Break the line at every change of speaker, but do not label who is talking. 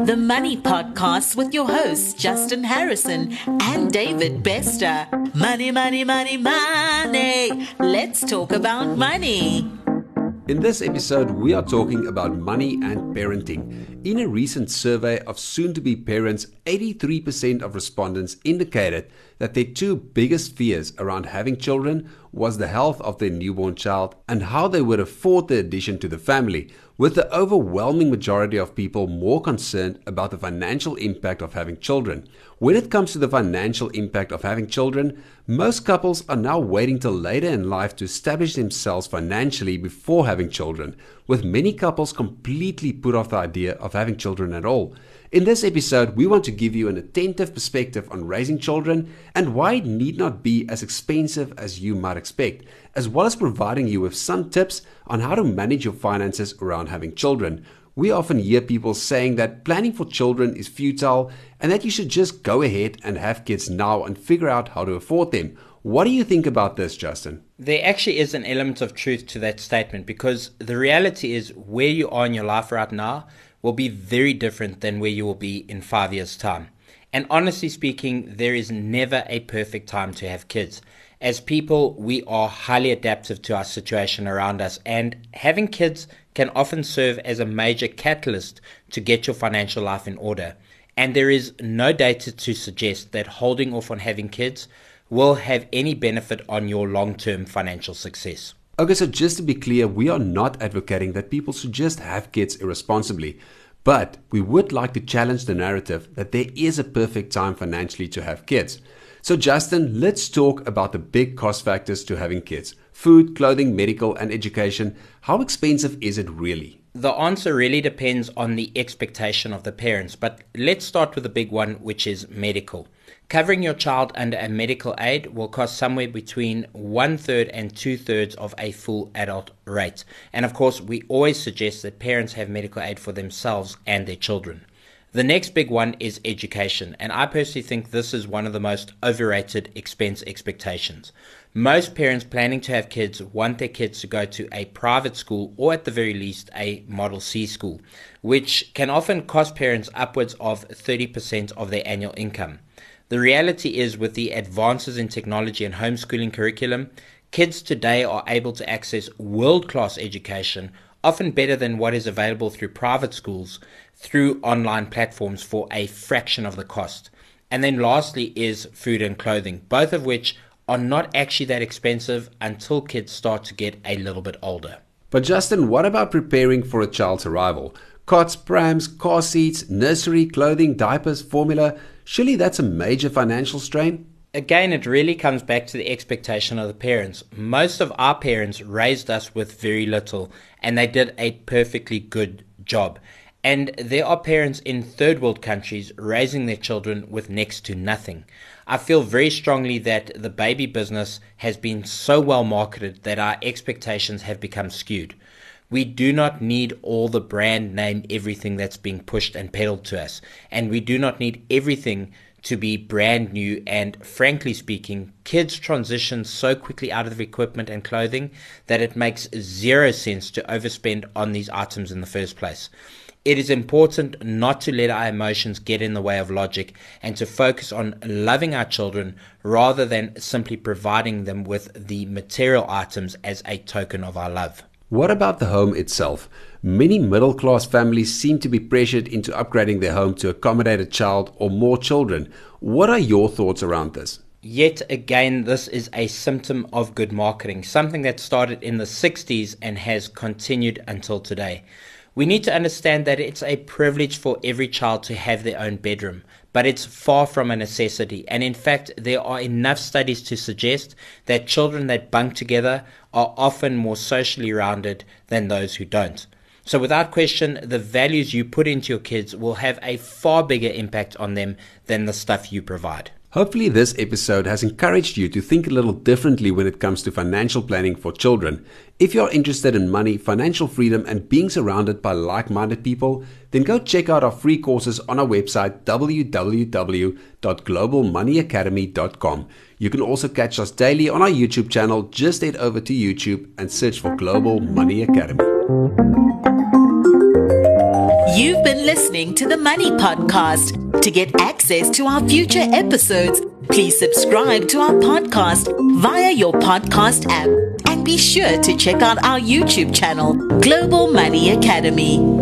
the Money Podcast with your hosts, Justin Harrison and David Bester. Money, money, money, money. Let's talk about money.
In this episode, we are talking about money and parenting. In a recent survey of soon to be parents, 83% of respondents indicated that their two biggest fears around having children was the health of their newborn child and how they would afford the addition to the family, with the overwhelming majority of people more concerned about the financial impact of having children. When it comes to the financial impact of having children, most couples are now waiting till later in life to establish themselves financially before having children, with many couples completely put off the idea of having children at all. In this episode, we want to give you an attentive perspective on raising children and why it need not be as expensive as you might expect, as well as providing you with some tips on how to manage your finances around having children. We often hear people saying that planning for children is futile and that you should just go ahead and have kids now and figure out how to afford them. What do you think about this, Justin?
There actually is an element of truth to that statement because the reality is where you are in your life right now will be very different than where you will be in five years' time. And honestly speaking, there is never a perfect time to have kids. As people, we are highly adaptive to our situation around us, and having kids can often serve as a major catalyst to get your financial life in order. And there is no data to suggest that holding off on having kids will have any benefit on your long term financial success.
Okay, so just to be clear, we are not advocating that people should just have kids irresponsibly, but we would like to challenge the narrative that there is a perfect time financially to have kids. So, Justin, let's talk about the big cost factors to having kids food, clothing, medical, and education. How expensive is it really?
The answer really depends on the expectation of the parents, but let's start with the big one, which is medical. Covering your child under a medical aid will cost somewhere between one third and two thirds of a full adult rate. And of course, we always suggest that parents have medical aid for themselves and their children. The next big one is education, and I personally think this is one of the most overrated expense expectations. Most parents planning to have kids want their kids to go to a private school or at the very least a Model C school, which can often cost parents upwards of 30% of their annual income. The reality is, with the advances in technology and homeschooling curriculum, kids today are able to access world class education, often better than what is available through private schools, through online platforms for a fraction of the cost. And then lastly is food and clothing, both of which are not actually that expensive until kids start to get a little bit older.
But Justin, what about preparing for a child's arrival? Cots, prams, car seats, nursery, clothing, diapers, formula. Surely that's a major financial strain?
Again, it really comes back to the expectation of the parents. Most of our parents raised us with very little, and they did a perfectly good job. And there are parents in third world countries raising their children with next to nothing. I feel very strongly that the baby business has been so well marketed that our expectations have become skewed. We do not need all the brand name everything that's being pushed and peddled to us. And we do not need everything to be brand new. And frankly speaking, kids transition so quickly out of equipment and clothing that it makes zero sense to overspend on these items in the first place. It is important not to let our emotions get in the way of logic and to focus on loving our children rather than simply providing them with the material items as a token of our love.
What about the home itself? Many middle class families seem to be pressured into upgrading their home to accommodate a child or more children. What are your thoughts around this?
Yet again, this is a symptom of good marketing, something that started in the 60s and has continued until today. We need to understand that it's a privilege for every child to have their own bedroom, but it's far from a necessity. And in fact, there are enough studies to suggest that children that bunk together are often more socially rounded than those who don't. So, without question, the values you put into your kids will have a far bigger impact on them than the stuff you provide.
Hopefully, this episode has encouraged you to think a little differently when it comes to financial planning for children. If you're interested in money, financial freedom, and being surrounded by like minded people, then go check out our free courses on our website www.globalmoneyacademy.com. You can also catch us daily on our YouTube channel. Just head over to YouTube and search for Global Money Academy.
You've been listening to the Money Podcast. To get access to our future episodes, please subscribe to our podcast via your podcast app and be sure to check out our YouTube channel, Global Money Academy.